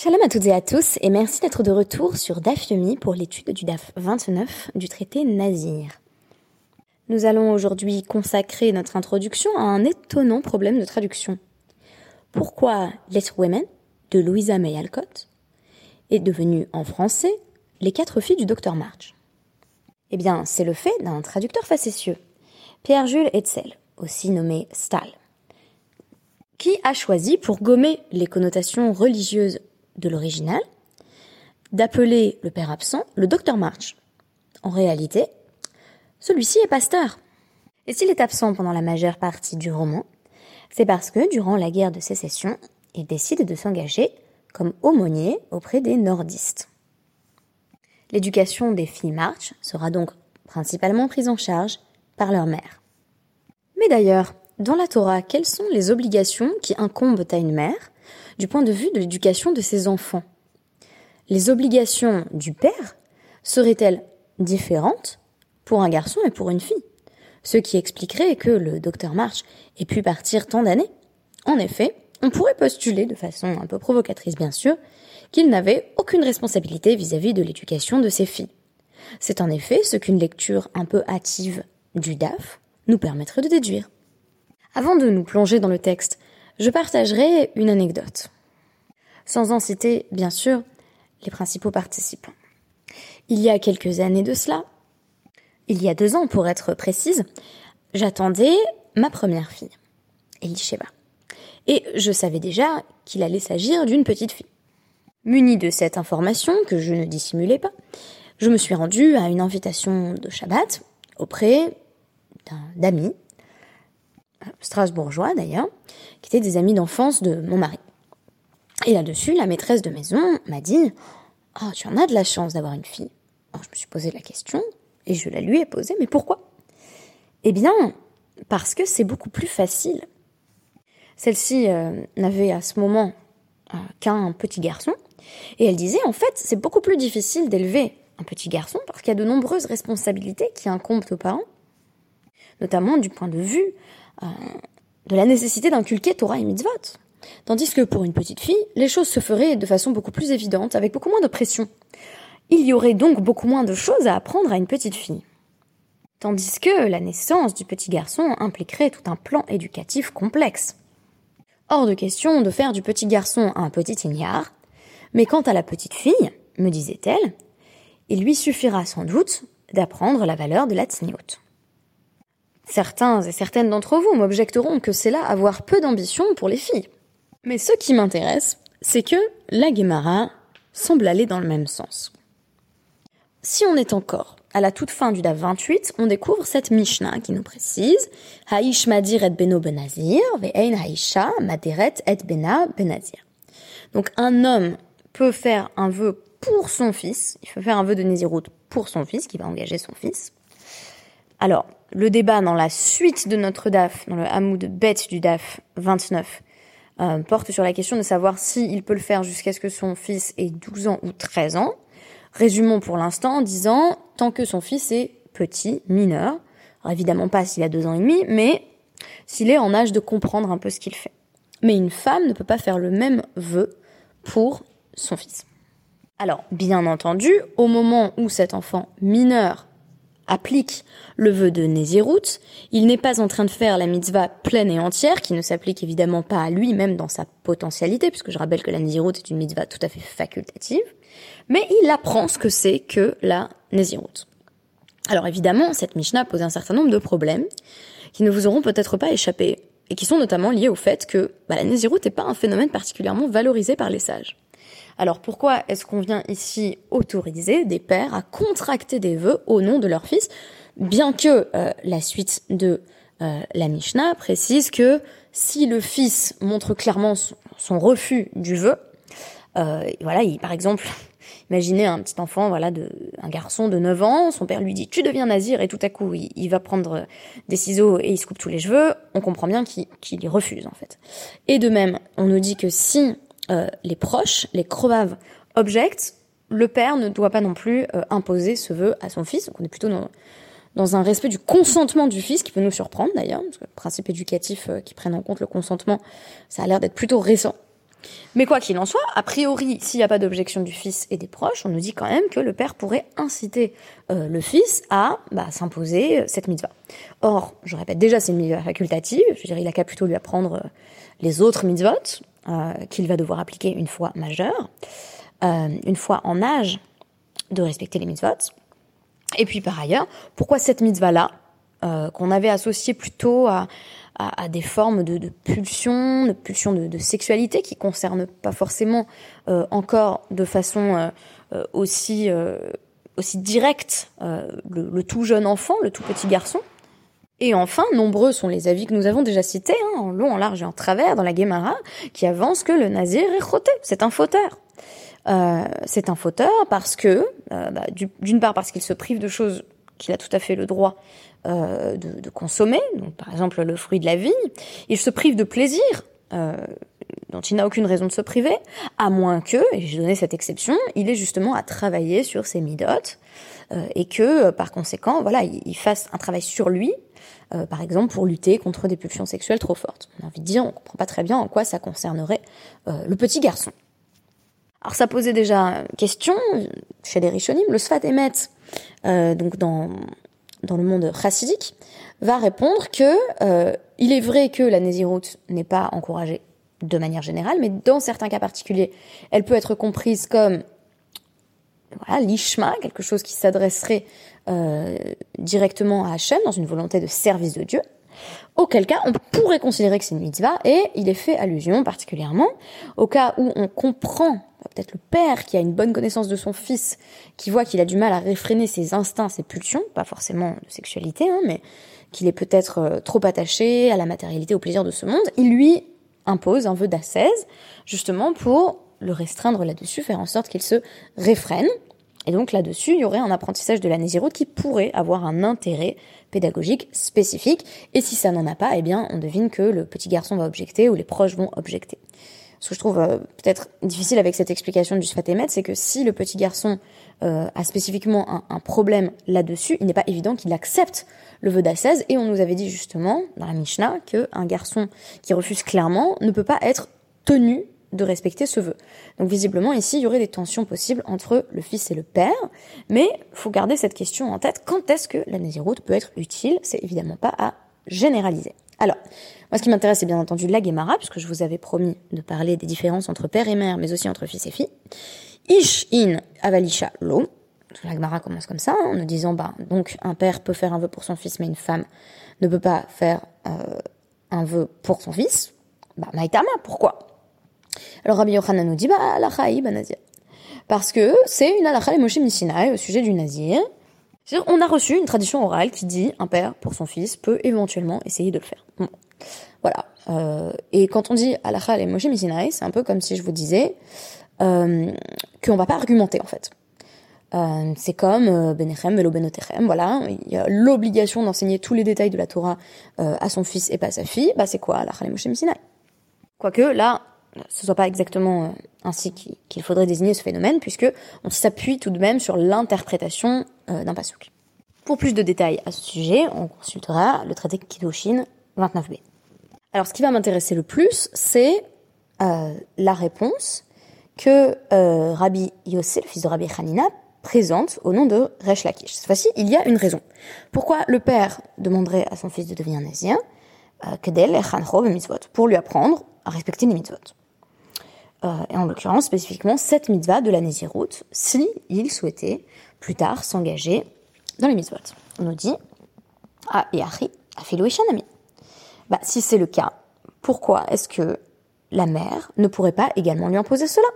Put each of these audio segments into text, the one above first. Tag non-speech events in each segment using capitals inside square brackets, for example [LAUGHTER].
Shalom à toutes et à tous et merci d'être de retour sur DAF Yomi pour l'étude du DAF 29 du traité Nazir. Nous allons aujourd'hui consacrer notre introduction à un étonnant problème de traduction. Pourquoi Let Women de Louisa May Alcott est devenue en français Les quatre filles du docteur March? Eh bien, c'est le fait d'un traducteur facétieux, Pierre-Jules Hetzel, aussi nommé Stahl, qui a choisi, pour gommer les connotations religieuses de l'original, d'appeler le père absent le docteur March. En réalité, celui-ci est pasteur. Et s'il est absent pendant la majeure partie du roman, c'est parce que durant la guerre de sécession, il décide de s'engager comme aumônier auprès des nordistes. L'éducation des filles March sera donc principalement prise en charge par leur mère. Mais d'ailleurs, dans la Torah, quelles sont les obligations qui incombent à une mère du point de vue de l'éducation de ses enfants. Les obligations du père seraient-elles différentes pour un garçon et pour une fille? Ce qui expliquerait que le docteur March ait pu partir tant d'années. En effet, on pourrait postuler, de façon un peu provocatrice bien sûr, qu'il n'avait aucune responsabilité vis-à-vis de l'éducation de ses filles. C'est en effet ce qu'une lecture un peu hâtive du DAF nous permettrait de déduire. Avant de nous plonger dans le texte, je partagerai une anecdote, sans en citer, bien sûr, les principaux participants. Il y a quelques années de cela, il y a deux ans pour être précise, j'attendais ma première fille, Elisheba. Et je savais déjà qu'il allait s'agir d'une petite fille. Munie de cette information, que je ne dissimulais pas, je me suis rendue à une invitation de Shabbat auprès d'amis strasbourgeois d'ailleurs, qui étaient des amis d'enfance de mon mari. Et là-dessus, la maîtresse de maison m'a dit Oh, tu en as de la chance d'avoir une fille. Alors je me suis posé la question et je la lui ai posée Mais pourquoi? Eh bien, parce que c'est beaucoup plus facile. Celle-ci euh, n'avait à ce moment euh, qu'un petit garçon et elle disait En fait, c'est beaucoup plus difficile d'élever un petit garçon parce qu'il y a de nombreuses responsabilités qui incombent aux parents, notamment du point de vue euh, de la nécessité d'inculquer Torah et mitzvot. Tandis que pour une petite fille, les choses se feraient de façon beaucoup plus évidente, avec beaucoup moins de pression. Il y aurait donc beaucoup moins de choses à apprendre à une petite fille. Tandis que la naissance du petit garçon impliquerait tout un plan éducatif complexe. Hors de question de faire du petit garçon un petit ignare, mais quant à la petite fille, me disait-elle, il lui suffira sans doute d'apprendre la valeur de la tzniut. Certains et certaines d'entre vous m'objecteront que c'est là avoir peu d'ambition pour les filles. Mais ce qui m'intéresse, c'est que la Gemara semble aller dans le même sens. Si on est encore à la toute fin du DAF 28, on découvre cette Mishnah qui nous précise Haïsh madir et beno benazir, ve'ein haïsha maderet et bena benazir. Donc un homme peut faire un vœu pour son fils, il peut faire un vœu de Nézirut pour son fils, qui va engager son fils. Alors, le débat dans la suite de notre DAF, dans le hamoud bête du DAF 29, euh, porte sur la question de savoir s'il peut le faire jusqu'à ce que son fils ait 12 ans ou 13 ans. Résumons pour l'instant en disant tant que son fils est petit, mineur, évidemment pas s'il a 2 ans et demi, mais s'il est en âge de comprendre un peu ce qu'il fait. Mais une femme ne peut pas faire le même vœu pour son fils. Alors, bien entendu, au moment où cet enfant mineur applique le vœu de Nézirut, il n'est pas en train de faire la mitzvah pleine et entière, qui ne s'applique évidemment pas à lui, même dans sa potentialité, puisque je rappelle que la Nézirut est une mitzvah tout à fait facultative, mais il apprend ce que c'est que la Nézirut. Alors évidemment, cette Mishnah pose un certain nombre de problèmes, qui ne vous auront peut-être pas échappé, et qui sont notamment liés au fait que bah, la Nézirut n'est pas un phénomène particulièrement valorisé par les sages. Alors pourquoi est-ce qu'on vient ici autoriser des pères à contracter des vœux au nom de leur fils, bien que euh, la suite de euh, la Mishnah précise que si le fils montre clairement son, refus du vœu, euh, voilà, il, par exemple, [LAUGHS] imaginez un petit enfant, voilà, un garçon de 9 ans, son père lui dit tu deviens nazir et tout à coup il, il va prendre des ciseaux et il se coupe tous les cheveux, on comprend bien qu'il y refuse en fait. Et de même, on nous dit que si euh, les proches, les crobaves objectent, le père ne doit pas non plus euh, imposer ce vœu à son fils. Donc on est plutôt dans, dans, un respect du consentement du fils, qui peut nous surprendre d'ailleurs, parce que le principe éducatif euh, qui prenne en compte le consentement, ça a l'air d'être plutôt récent. Mais quoi qu'il en soit, a priori, s'il n'y a pas d'objection du fils et des proches, on nous dit quand même que le père pourrait inciter le fils à bah, s'imposer cette mitzvah. Or, je répète déjà, c'est une mitzvah facultative. Je veux dire, il a qu'à plutôt lui apprendre les autres mitzvot qu'il va devoir appliquer une fois majeur, une fois en âge de respecter les mitzvot. Et puis par ailleurs, pourquoi cette mitzvah-là, qu'on avait associée plutôt à, des formes de, de pulsion, de pulsion de, sexualité qui concernent pas forcément euh, encore de façon euh, euh, aussi directe le, tout jeune enfant, le tout petit garçon. Et enfin, nombreux sont les avis que nous avons déjà cités, hein, en long, en large et en travers, dans la Gemara, qui avancent que le nazir est roté, c'est un fauteur. c'est un fauteur parce que, bah, d'une part parce qu'il se prive de choses qu'il a tout à fait le droit euh, de, consommer, donc par exemple le fruit de la vigne, il se prive de plaisir euh, dont il n'a aucune raison de se priver, à moins que, et j'ai donné cette exception, il est justement à travailler sur ses midotes euh, et que par conséquent, voilà, il, fasse un travail sur lui, par exemple pour lutter contre des pulsions sexuelles trop fortes. On a envie de dire, on comprend pas très bien en quoi ça concernerait le petit garçon. Alors ça posait déjà question chez les Rishonim, le Sfat Emet, donc dans dans le monde chassidique, va répondre que euh, il est vrai que la nésiroute n'est pas encouragée de manière générale, mais dans certains cas particuliers, elle peut être comprise comme voilà, l'ishma, quelque chose qui s'adresserait euh, directement à Hachem dans une volonté de service de Dieu. Auquel cas, on pourrait considérer que c'est une mitzvah et il est fait allusion particulièrement au cas où on comprend peut-être le père qui a une bonne connaissance de son fils, qui voit qu'il a du mal à réfréner ses instincts, ses pulsions, pas forcément de sexualité, hein, mais qu'il est peut-être euh, trop attaché à la matérialité, au plaisir de ce monde, il lui impose un vœu d'ascèse, justement pour le restreindre là-dessus, faire en sorte qu'il se réfrène. Et donc là-dessus, il y aurait un apprentissage de la nésiroute qui pourrait avoir un intérêt pédagogique spécifique. Et si ça n'en a pas, eh bien, on devine que le petit garçon va objecter ou les proches vont objecter. Ce que je trouve euh, peut-être difficile avec cette explication du Sfatemet, c'est que si le petit garçon euh, a spécifiquement un, un problème là-dessus, il n'est pas évident qu'il accepte le vœu d'ascèse. Et on nous avait dit justement dans la Mishnah qu'un garçon qui refuse clairement ne peut pas être tenu de respecter ce vœu. Donc visiblement ici, il y aurait des tensions possibles entre le fils et le père, mais faut garder cette question en tête. Quand est-ce que la Néziroute peut être utile? C'est évidemment pas à généraliser. Alors, moi, ce qui m'intéresse, c'est bien entendu la Gemara, puisque je vous avais promis de parler des différences entre père et mère, mais aussi entre fils et fille. Ish in avalisha lo. La Gemara commence comme ça, en nous disant, bah, donc, un père peut faire un vœu pour son fils, mais une femme ne peut pas faire euh, un vœu pour son fils. Bah, maïtama, pourquoi? Alors, Rabbi Yochanan nous dit, bah, alachaï, bah, nazir. Parce que c'est une alacha les Moshe au sujet du nazir, on a reçu une tradition orale qui dit un père pour son fils peut éventuellement essayer de le faire. Voilà. Euh, et quand on dit halakha et moshe c'est un peu comme si je vous disais euh, qu'on va pas argumenter en fait. Euh, c'est comme euh, Benechem, Velo Benotechem, voilà, il y a l'obligation d'enseigner tous les détails de la Torah euh, à son fils et pas à sa fille, bah c'est quoi halakha et moshe Quoique là, ce soit pas exactement euh, ainsi qu'il faudrait désigner ce phénomène, puisque on s'appuie tout de même sur l'interprétation euh, d'un pasuk. Pour plus de détails à ce sujet, on consultera le traité Kiddushin 29b. Alors, ce qui va m'intéresser le plus, c'est euh, la réponse que Rabbi Yossé, le fils de Rabbi Hanina, présente au nom de Resh Lakish. Cette fois-ci, il y a une raison. Pourquoi le père demanderait à son fils de devenir nazien mitzvot, pour lui apprendre à respecter les mitzvot? Euh, et en l'occurrence spécifiquement cette mitzvah de la Nézirut, si il souhaitait plus tard s'engager dans les mitzvot. On nous dit Ah, et Ari, Shanami. Bah, si c'est le cas, pourquoi est-ce que la mère ne pourrait pas également lui imposer cela?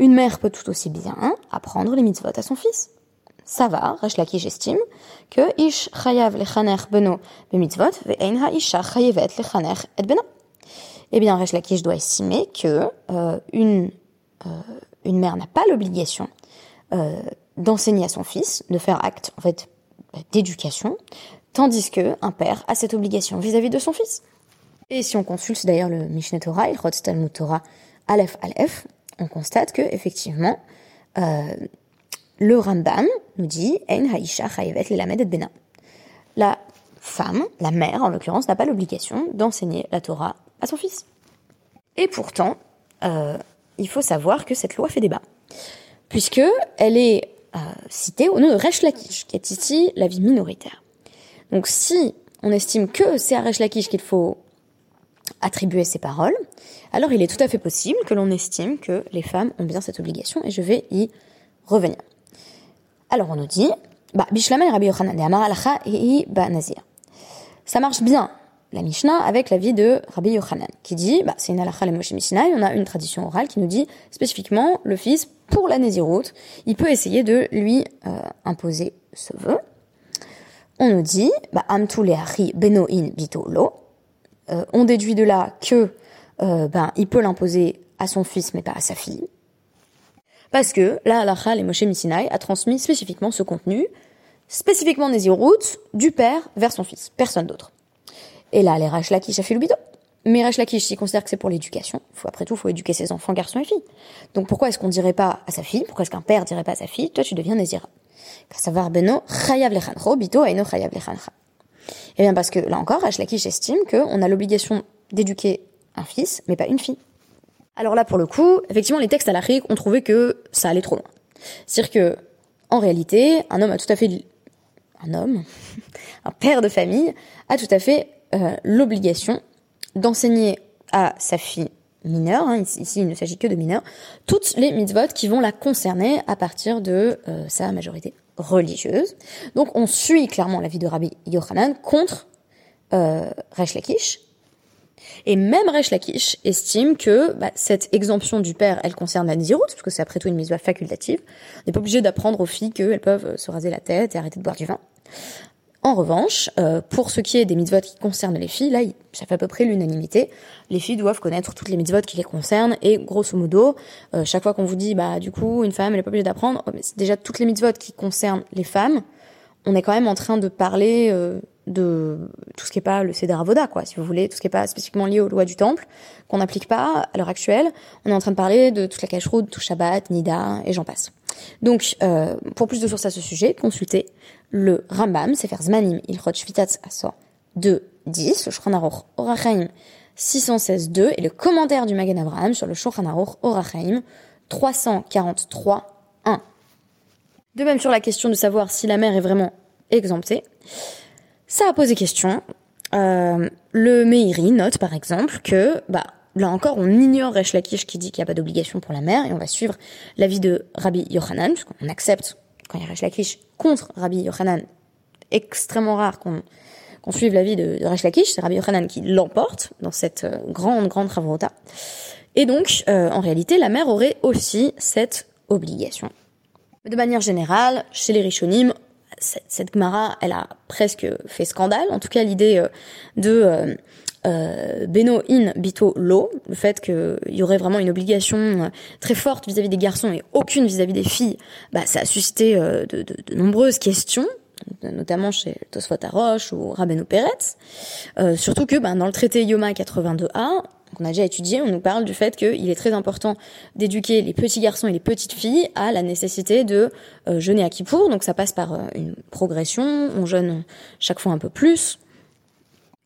Une mère peut tout aussi bien apprendre les mitzvot à son fils. Ça va, Resh j'estime que Ish chayav lechaner beno mitzvot ve'ein ha'isha chayevet lechaner et beno eh bien Resh Lakish doit estimer que euh, une, euh, une mère n'a pas l'obligation euh, d'enseigner à son fils, de faire acte en fait d'éducation, tandis que un père a cette obligation vis-à-vis de son fils. Et si on consulte d'ailleurs le Mishneh Torah, il Talmud Torah Aleph Aleph, on constate que effectivement le Rambam nous dit Ein Haisha Chayevet et Bena. La femme, la mère en l'occurrence, n'a pas l'obligation d'enseigner la Torah à son fils. Et pourtant, euh, il faut savoir que cette loi fait débat, puisque elle est euh, citée au nom de Resh Lakish, qui est ici la vie minoritaire. Donc si on estime que c'est à Resh Lakish qu'il faut attribuer ces paroles, alors il est tout à fait possible que l'on estime que les femmes ont bien cette obligation, et je vais y revenir. Alors on nous dit, bah. Ça marche bien, la Mishnah, avec la vie de Rabbi Yochanan, qui dit, bah, c'est une halakha le Moshe on a une tradition orale qui nous dit spécifiquement, le fils, pour la Néziroute, il peut essayer de lui euh, imposer ce vœu. On nous dit, bah, benoin bito lo. Euh, on déduit de là que euh, ben, il peut l'imposer à son fils, mais pas à sa fille. Parce que la halakha, les Moshe a transmis spécifiquement ce contenu, spécifiquement Néziroute, du père vers son fils, personne d'autre. Et là, les Rash Lakish a fait le bidon. Mais Rash Lakish, s'il considère que c'est pour l'éducation, faut, après tout, faut éduquer ses enfants, garçons et filles. Donc pourquoi est-ce qu'on dirait pas à sa fille, pourquoi est-ce qu'un père dirait pas à sa fille, toi tu deviens Nézira? Eh bien parce que, là encore, Rash Lakish estime qu'on a l'obligation d'éduquer un fils, mais pas une fille. Alors là, pour le coup, effectivement, les textes à l'Afrique ont trouvé que ça allait trop loin. C'est-à-dire que, en réalité, un homme a tout à fait, un homme, [LAUGHS] un père de famille, a tout à fait euh, l'obligation d'enseigner à sa fille mineure, hein, ici il ne s'agit que de mineure, toutes les mitzvot qui vont la concerner à partir de euh, sa majorité religieuse. Donc on suit clairement la vie de Rabbi Yochanan contre euh, Lakish. Et même Resh Lakish estime que bah, cette exemption du père, elle concerne la Nizirut, parce que c'est après tout une mitzvah facultative. On n'est pas obligé d'apprendre aux filles qu'elles peuvent se raser la tête et arrêter de boire du vin. En revanche, euh, pour ce qui est des mitzvot qui concernent les filles, là, ça fait à peu près l'unanimité. Les filles doivent connaître toutes les mitzvot qui les concernent et grosso modo, euh, chaque fois qu'on vous dit, bah du coup, une femme, elle est pas obligée d'apprendre, oh, déjà toutes les mitzvot qui concernent les femmes, on est quand même en train de parler euh, de tout ce qui est pas le Seder Avoda, quoi, si vous voulez, tout ce qui est pas spécifiquement lié aux lois du temple, qu'on n'applique pas à l'heure actuelle. On est en train de parler de toute la cache tout Shabbat, Nida, et j'en passe. Donc, euh, pour plus de sources à ce sujet, consultez le Rambam, Sefer Zmanim Ilchot Shvitat Asor 2, 10, le Shulchan Aruch Orachaim 616, 2, et le commentaire du Magen Abraham sur le Shulchan Aruch Orachaim 343, 1. De même sur la question de savoir si la mère est vraiment exemptée, ça a posé question. Euh, le Meiri note par exemple que, bah, là encore, on ignore Resh Lakish qui dit qu'il n'y a pas d'obligation pour la mère, et on va suivre l'avis de Rabbi Yochanan, puisqu'on accepte, quand il y a Resh Lakish contre Rabbi Yochanan, extrêmement rare qu'on suive l'avis de, de Lakish, c'est Rabbi Yochanan qui l'emporte dans cette euh, grande, grande Ravrota. Et donc, euh, en réalité, la mère aurait aussi cette obligation. De manière générale, chez les Rishonim, cette, Gemara, elle a presque fait scandale. En tout cas, l'idée euh, de euh, euh, Beno in bito lo, le fait qu'il y aurait vraiment une obligation euh, très forte vis-à-vis des garçons et aucune vis-à-vis des filles, bah, ça a suscité de, de, de, nombreuses questions notamment chez Tosfot Aroche ou Rabbeinu Peretz. Euh, surtout que bah, dans le traité Yoma 82a, qu'on a déjà étudié, on nous parle du fait qu'il est très important d'éduquer les petits garçons et les petites filles à la nécessité de euh, jeûner à Kippour. Donc ça passe par euh, une progression, on jeûne chaque fois un peu plus.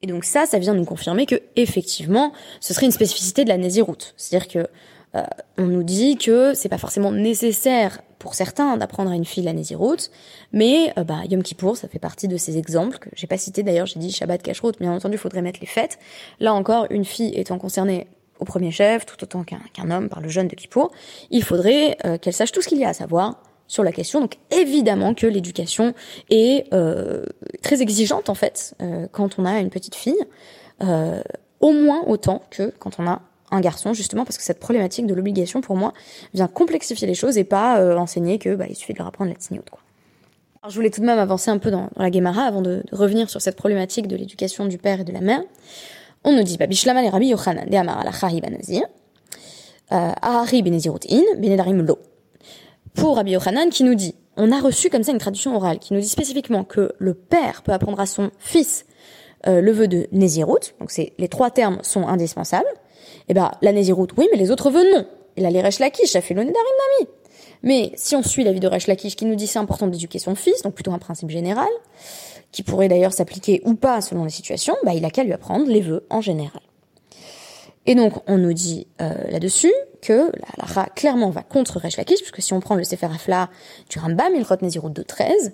Et donc ça, ça vient nous confirmer que effectivement, ce serait une spécificité de la Nésiroute. C'est-à-dire que euh, on nous dit que c'est pas forcément nécessaire pour certains d'apprendre à une fille la Nésiroute, mais euh, bah, Yom Kippour, ça fait partie de ces exemples que j'ai pas cités d'ailleurs, j'ai dit Shabbat, Kashrut, bien entendu, il faudrait mettre les fêtes. Là encore, une fille étant concernée au premier chef, tout autant qu'un homme par le jeûne de Kippour, il faudrait euh, qu'elle sache tout ce qu'il y a à savoir sur la question. Donc évidemment que l'éducation est très exigeante en fait quand on a une petite fille, au moins autant que quand on a un garçon justement parce que cette problématique de l'obligation pour moi vient complexifier les choses et pas euh, enseigner que bah, il suffit de leur apprendre la tsniout quoi. Alors je voulais tout de même avancer un peu dans, la Gemara avant de, revenir sur cette problématique de l'éducation du père et de la mère. On nous dit bishlama les rabbi yochanan de amar banazir euh, ahari benedarim lo. Pour Rabbi Yochanan qui nous dit on a reçu comme ça une traduction orale qui nous dit spécifiquement que le père peut apprendre à son fils euh, le vœu de Nézirut, donc c'est les trois termes sont indispensables. Eh ben, la Néziroute, oui, mais les autres vœux, non. Et là, les Resh Lakish, ça fait le Nedarim Nami. Mais si on suit l'avis de Resh Lakish qui nous dit c'est important d'éduquer son fils, donc plutôt un principe général, qui pourrait d'ailleurs s'appliquer ou pas selon les situations, bah, il a qu'à lui apprendre les vœux en général. Et donc, on nous dit euh, là-dessus que la Ra clairement va contre Resh Lakish, puisque si on prend le Sefer Afla du Rambam, il Nezirut de 13,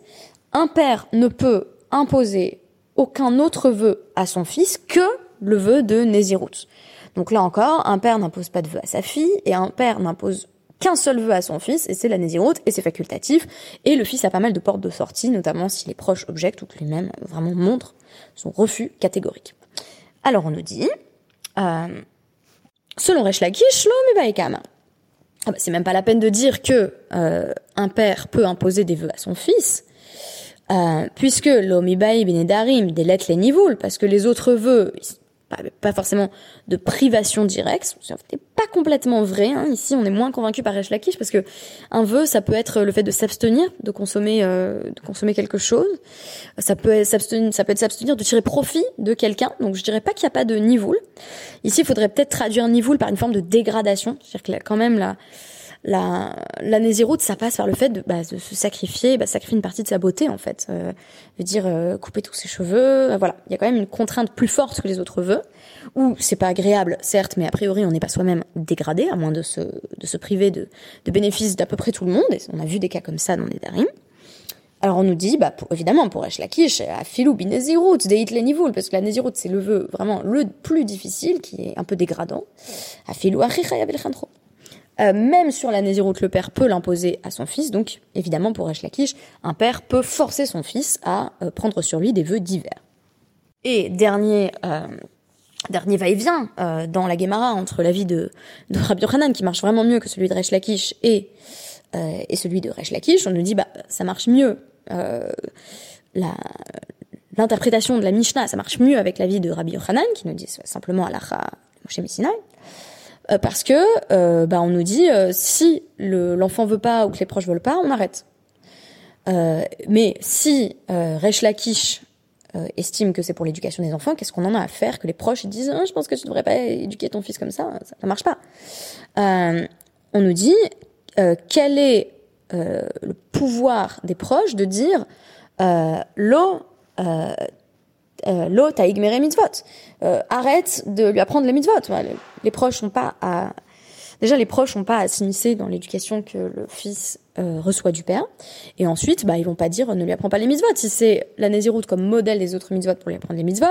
un père ne peut imposer aucun autre vœu à son fils que le vœu de Nézirut. Donc là encore, un père n'impose pas de vœu à sa fille, et un père n'impose qu'un seul vœu à son fils, et c'est la Nézirut, et c'est facultatif, et le fils a pas mal de portes de sortie, notamment si les proches objectent ou que lui-même vraiment montre son refus catégorique. Alors on nous dit, euh, selon Resh Lakish, ah bah, c'est même pas la peine de dire que euh, un père peut imposer des vœux à son fils, euh, puisque l'omibaï benedarim lettres les niveaux, parce que les autres vœux, pas, forcément de privation directe, c'est pas complètement vrai. Hein. Ici, on est moins convaincu par Resh Lakish parce que un vœu, ça peut être le fait de s'abstenir, de consommer, euh, de consommer quelque chose. Ça peut s'abstenir, ça peut être s'abstenir de tirer profit de quelqu'un. Donc, je dirais pas qu'il n'y a pas de nivoul. Ici, il faudrait peut-être traduire nivoul par une forme de dégradation, c'est-à-dire que là, quand même la la, la ça passe par le fait de, bah, de se sacrifier, bah, sacrifier une partie de sa beauté en fait. Euh, veut dire euh, couper tous ses cheveux. Euh, voilà, il y a quand même une contrainte plus forte que les autres vœux. Ou c'est pas agréable, certes, mais a priori on n'est pas soi-même dégradé, à moins de se, de se priver de, de bénéfices d'à peu près tout le monde. Et on a vu des cas comme ça dans les Darim. Alors on nous dit, bah évidemment pour Esh Lakish, Afilou binezirut, deit lenivoul, parce que la nezirut c'est le vœu vraiment le plus difficile, qui est un peu dégradant. Afilou euh, même sur la Nézirut, le père peut l'imposer à son fils. Donc, évidemment, pour Resh Lakish, un père peut forcer son fils à euh, prendre sur lui des vœux divers. Et dernier, euh, dernier va-et-vient dans la Gemara entre l'avis de, de Rabbi Yochanan, qui marche vraiment mieux que celui de Resh Lakish, et, et celui de Resh Lakish, on nous dit, bah, ça marche mieux. la l'interprétation de la Mishnah, ça marche mieux avec l'avis de Rabbi Yochanan, qui nous dit simplement Alacha Moshe Messinai. Euh, parce que euh, bah, on nous dit euh, si l'enfant veut pas ou que les proches veulent pas, on arrête. mais si Resh Lakish estime que c'est pour l'éducation des enfants, qu'est-ce qu'on en a à faire que les proches disent ah, je pense que tu devrais pas éduquer ton fils comme ça, ça, ne marche pas. on nous dit quel est le pouvoir des proches de dire l'eau euh, l'eau mitzvot. Euh, arrête de lui apprendre les mitzvot. Les, proches n'ont pas à déjà les proches n'ont pas à s'immiscer dans l'éducation que le fils euh, reçoit du père. Et ensuite, bah ils vont pas dire ne lui apprends pas les mitzvot. Si c'est la Nézirut comme modèle des autres mitzvot pour lui apprendre les mitzvot,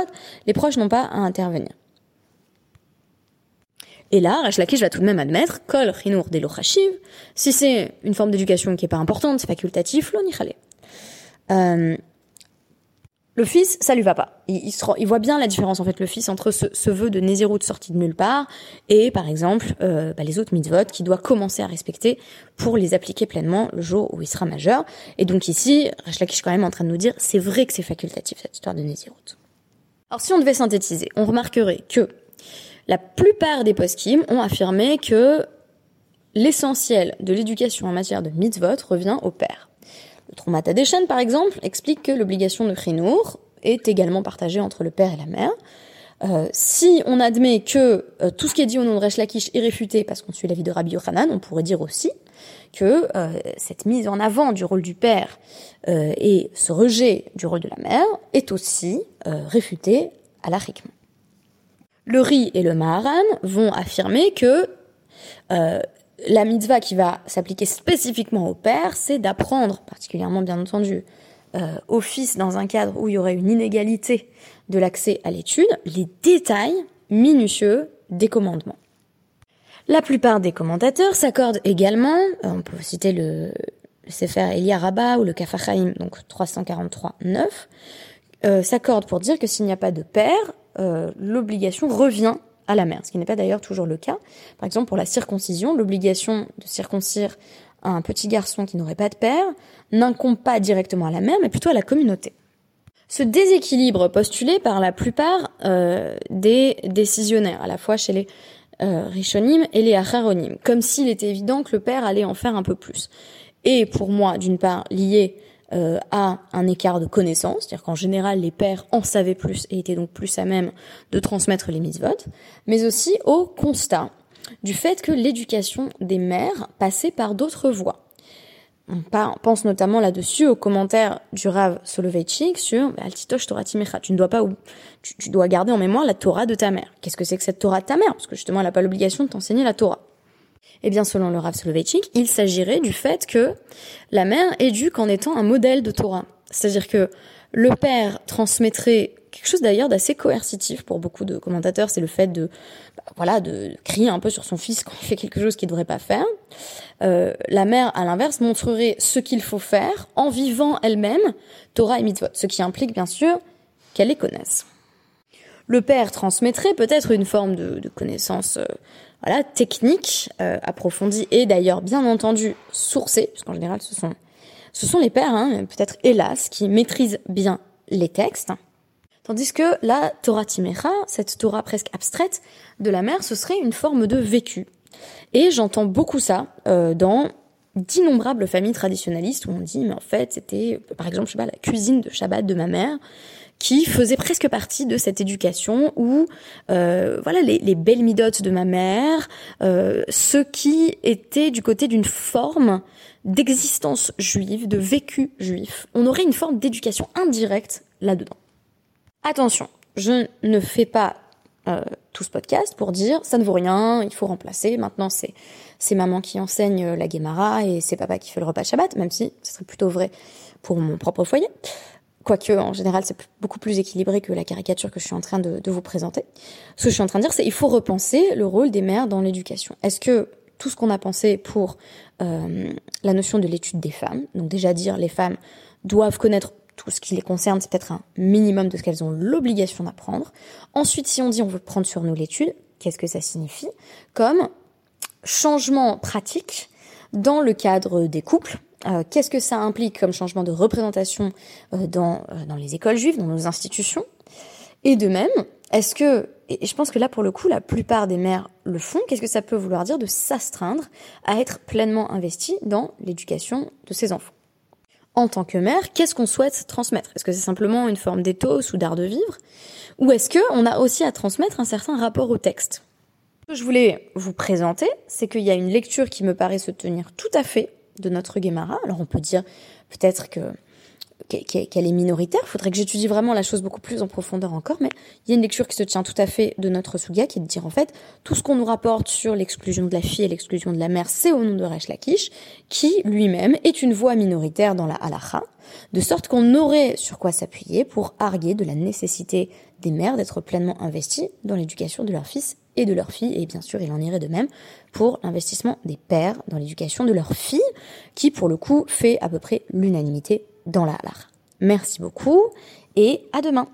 les proches n'ont pas à intervenir. Et là, Rash Lakish va tout de même admettre, kol chinour de si c'est une forme d'éducation qui est pas importante, c'est facultatif, lo euh, le fils, ça lui va pas. Il, il, voit bien la différence en fait le fils entre ce, ce vœu de Nézirut sorti de nulle part et par exemple euh, bah, les autres mitzvot qu'il doit commencer à respecter pour les appliquer pleinement le jour où il sera majeur. Et donc ici, Rashlakish est quand même en train de nous dire c'est vrai que c'est facultatif cette histoire de Nézirut. Alors si on devait synthétiser, on remarquerait que la plupart des poskim ont affirmé que l'essentiel de l'éducation en matière de mitzvot revient au père. Le Troumata Deshen, par exemple, explique que l'obligation de Krinour est également partagée entre le père et la mère. Euh, si on admet que euh, tout ce qui est dit au nom de Resh Lakish est réfuté parce qu'on suit l'avis de Rabbi Yochanan, on pourrait dire aussi que euh, cette mise en avant du rôle du père et ce rejet du rôle de la mère est aussi réfuté à la Le Ri et le Maharan vont affirmer que la mitzvah qui va s'appliquer spécifiquement au père, c'est d'apprendre, particulièrement bien entendu, euh, au fils dans un cadre où il y aurait une inégalité de l'accès à l'étude, les détails minutieux des commandements. La plupart des commentateurs s'accordent également, on peut citer le, le Sefer Elia Rabbah ou le Kafachaim, donc 343-9, euh, s'accordent pour dire que s'il n'y a pas de père, euh, l'obligation revient à la mère, ce qui n'est pas d'ailleurs toujours le cas. Par exemple, pour la circoncision, l'obligation de circoncire un petit garçon qui n'aurait pas de père n'incombe pas directement à la mère, mais plutôt à la communauté. Ce déséquilibre postulé par la plupart euh, des décisionnaires, à la fois chez les euh, Rishonim et les Acharonim, comme s'il était évident que le père allait en faire un peu plus. Et pour moi, d'une part, lié euh, à un écart de connaissances, c'est-à-dire qu'en général les pères en savaient plus et étaient donc plus à même de transmettre les mitzvot, mais aussi au constat du fait que l'éducation des mères passait par d'autres voies. On pense notamment là-dessus aux commentaires du Rav Soloveitchik sur bah, Altitosh Torah Timecha. Tu ne dois pas, tu, tu dois garder en mémoire la Torah de ta mère. Qu'est-ce que c'est que cette Torah de ta mère? Parce que justement, elle n'a pas l'obligation de t'enseigner la Torah. Eh bien, selon le Rav Soloveitchik, il s'agirait du fait que la mère éduque en étant un modèle de Torah. C'est-à-dire que le père transmettrait quelque chose d'ailleurs d'assez coercitif pour beaucoup de commentateurs, c'est le fait de bah, voilà de crier un peu sur son fils quand il fait quelque chose qu'il ne devrait pas faire. Euh, la mère, à l'inverse, montrerait ce qu'il faut faire en vivant elle-même Torah et mitzvot, ce qui implique bien sûr qu'elle les connaisse. Le père transmettrait peut-être une forme de, connaissance euh, voilà technique euh, approfondie et d'ailleurs bien entendu sourcée, puisqu'en général ce sont ce sont les pères, hein, peut-être hélas, qui maîtrisent bien les textes. Tandis que la Torah Timecha, cette Torah presque abstraite de la mère, ce serait une forme de vécu. Et j'entends beaucoup ça euh, dans d'innombrables familles traditionnalistes où on dit mais en fait c'était par exemple je sais pas la cuisine de Shabbat de ma mère qui faisait presque partie de cette éducation où euh, voilà les, les, belles midotes de ma mère, euh, ce qui était du côté d'une forme d'existence juive, de vécu juif. On aurait une forme d'éducation indirecte là-dedans. Attention, je ne fais pas euh, tout ce podcast pour dire ça ne vaut rien, il faut remplacer. Maintenant, c'est c'est maman qui enseigne euh, la Guémara et c'est papa qui fait le repas Shabbat, même si ce serait plutôt vrai pour mon propre foyer. Quoique, en général, c'est beaucoup plus équilibré que la caricature que je suis en train de, vous présenter. Ce que je suis en train de dire, c'est il faut repenser le rôle des mères dans l'éducation. Est-ce que tout ce qu'on a pensé pour euh, la notion de l'étude des femmes, donc déjà dire les femmes doivent connaître tout ce qui les concerne, c'est peut-être un minimum de ce qu'elles ont l'obligation d'apprendre. Ensuite, si on dit on veut prendre sur nous l'étude, qu'est-ce que ça signifie? Comme changement pratique dans le cadre des couples. Euh, qu'est-ce que ça implique comme changement de représentation euh, dans, euh, dans les écoles juives, dans nos institutions? Et de même, est-ce que, et je pense que là pour le coup, la plupart des mères le font, qu'est-ce que ça peut vouloir dire de s'astreindre à être pleinement investi dans l'éducation de ses enfants? En tant que mère, qu'est-ce qu'on souhaite transmettre? Est-ce que c'est simplement une forme d'éthos ou d'art de vivre? Ou est-ce qu'on a aussi à transmettre un certain rapport au texte? Ce que je voulais vous présenter, c'est qu'il y a une lecture qui me paraît se tenir tout à fait de notre Guémara. Alors on peut dire peut-être que qu'elle est minoritaire. Il faudrait que j'étudie vraiment la chose beaucoup plus en profondeur encore, mais il y a une lecture qui se tient tout à fait de notre Suga, qui est de dire en fait, tout ce qu'on nous rapporte sur l'exclusion de la fille et l'exclusion de la mère, c'est au nom de Resh Lakish, qui lui-même est une voix minoritaire dans la halacha, de sorte qu'on aurait sur quoi s'appuyer pour arguer de la nécessité des mères d'être pleinement investies dans l'éducation de leurs fils et de leurs filles, et bien sûr il en irait de même pour l'investissement des pères dans l'éducation de leurs filles, qui pour le coup fait à peu près l'unanimité dans la Merci beaucoup et à demain.